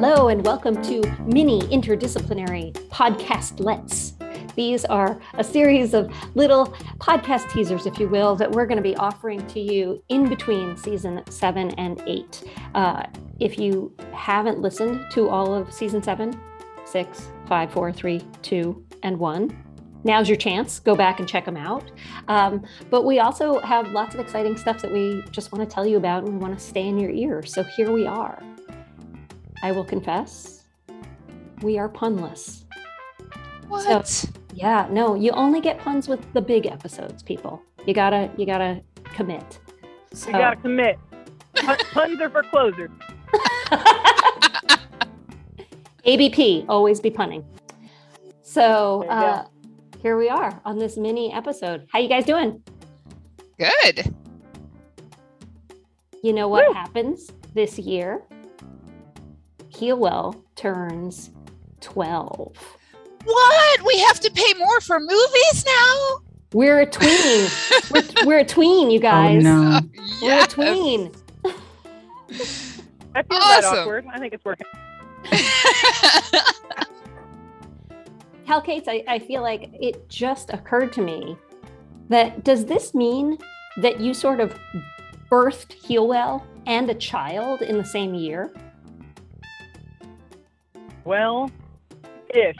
welcome to Mini Interdisciplinary Podcast Let's. These are a series of little podcast teasers, if you will, that we're going to be offering to you in between season seven and eight. Uh, if you haven't listened to all of season seven, six, five, four, three, two, and one, now's your chance. Go back and check them out. Um, but we also have lots of exciting stuff that we just want to tell you about and we want to stay in your ear. So here we are. I will confess, we are punless. What? So, yeah, no, you only get puns with the big episodes, people. You gotta, you gotta commit. So. You gotta commit. puns are for closers. ABP, always be punning. So uh, here we are on this mini episode. How you guys doing? Good. You know what Woo. happens this year? Healwell turns 12. What? We have to pay more for movies now? We're a tween. we're, we're, a tween, you oh, guys. Oh, no. We're yes. a tween. I feel awesome. that awkward. I think it's working. Cal Cates, I, I feel like it just occurred to me that does this mean that you sort of birthed Healwell and a child in the same year? Well, ish.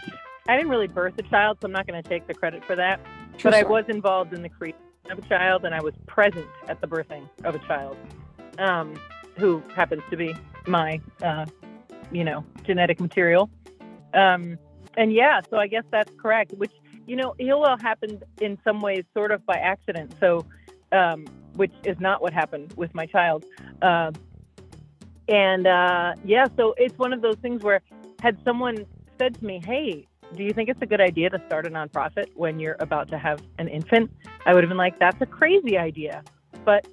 I didn't really birth a child, so I'm not going to take the credit for that. True but story. I was involved in the creation of a child, and I was present at the birthing of a child, um, who happens to be my, uh, you know, genetic material. Um, and yeah, so I guess that's correct. Which you know, Healwell happened in some ways sort of by accident. So, um, which is not what happened with my child. Uh, and uh, yeah, so it's one of those things where had someone said to me, "Hey, do you think it's a good idea to start a nonprofit when you're about to have an infant? I would have been like, that's a crazy idea. But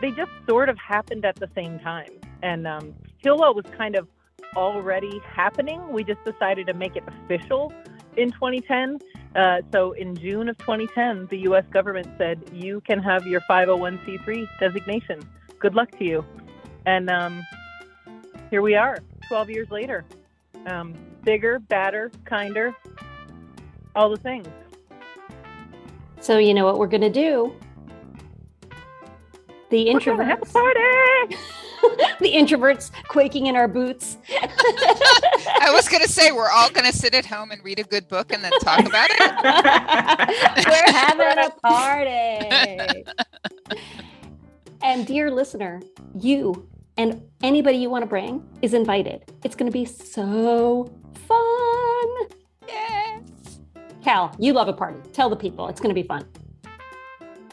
they just sort of happened at the same time. And um, was kind of already happening. We just decided to make it official in 2010. Uh, so in June of 2010, the U.S. government said, you can have your 501c3 designation. Good luck to you. And um, here we are, 12 years later. Um, bigger, badder, kinder, all the things. So you know what we're gonna do? The introverts. party. the introverts quaking in our boots. I was going to say, we're all going to sit at home and read a good book and then talk about it. we're having a party. and, dear listener, you and anybody you want to bring is invited. It's going to be so fun. Yes. Cal, you love a party. Tell the people it's going to be fun.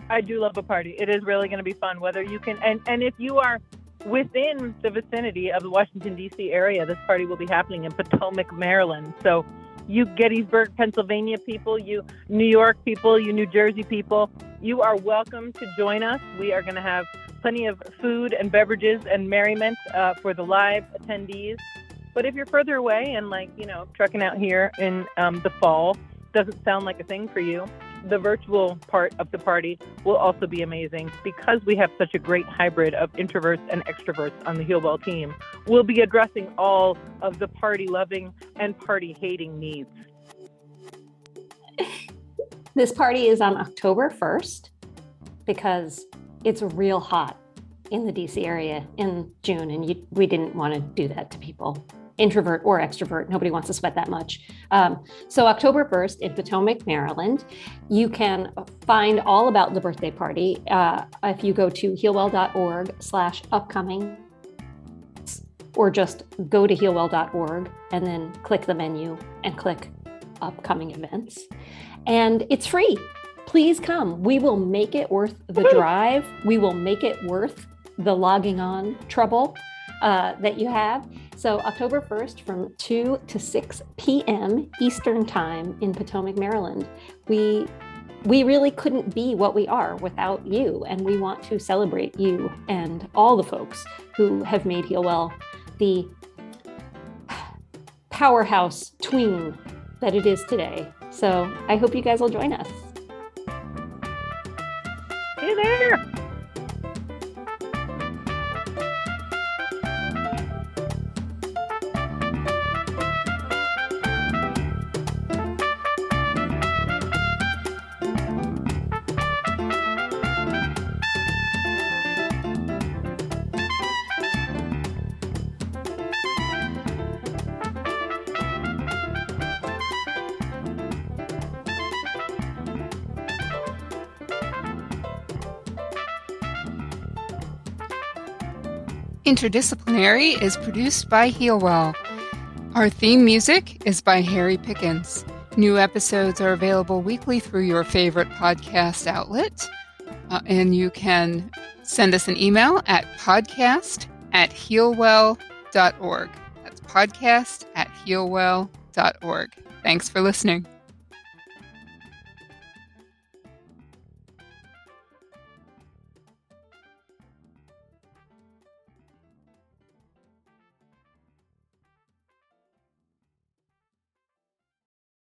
I do love a party. It is really going to be fun. Whether you can, and, and if you are within the vicinity of the Washington, D.C. area, this party will be happening in Potomac, Maryland. So, you Gettysburg, Pennsylvania people, you New York people, you New Jersey people, you are welcome to join us. We are going to have plenty of food and beverages and merriment uh, for the live attendees. But if you're further away and like, you know, trucking out here in um, the fall doesn't sound like a thing for you, the virtual part of the party will also be amazing because we have such a great hybrid of introverts and extroverts on the Healwell team. We'll be addressing all of the party loving and party hating needs. This party is on October 1st because it's real hot in the DC area in June, and you, we didn't want to do that to people, introvert or extrovert. Nobody wants to sweat that much. Um, so, October 1st in Potomac, Maryland, you can find all about the birthday party uh, if you go to healwell.org/slash upcoming, or just go to healwell.org and then click the menu and click upcoming events. And it's free please come. We will make it worth the drive. We will make it worth the logging on trouble uh, that you have. So, October 1st from 2 to 6 p.m. Eastern Time in Potomac, Maryland. We we really couldn't be what we are without you. And we want to celebrate you and all the folks who have made Healwell the powerhouse tween that it is today. So I hope you guys will join us. Hey there! Interdisciplinary is produced by Healwell. Our theme music is by Harry Pickens. New episodes are available weekly through your favorite podcast outlet. Uh, and you can send us an email at podcast at healwell.org. That's podcast at healwell.org. Thanks for listening.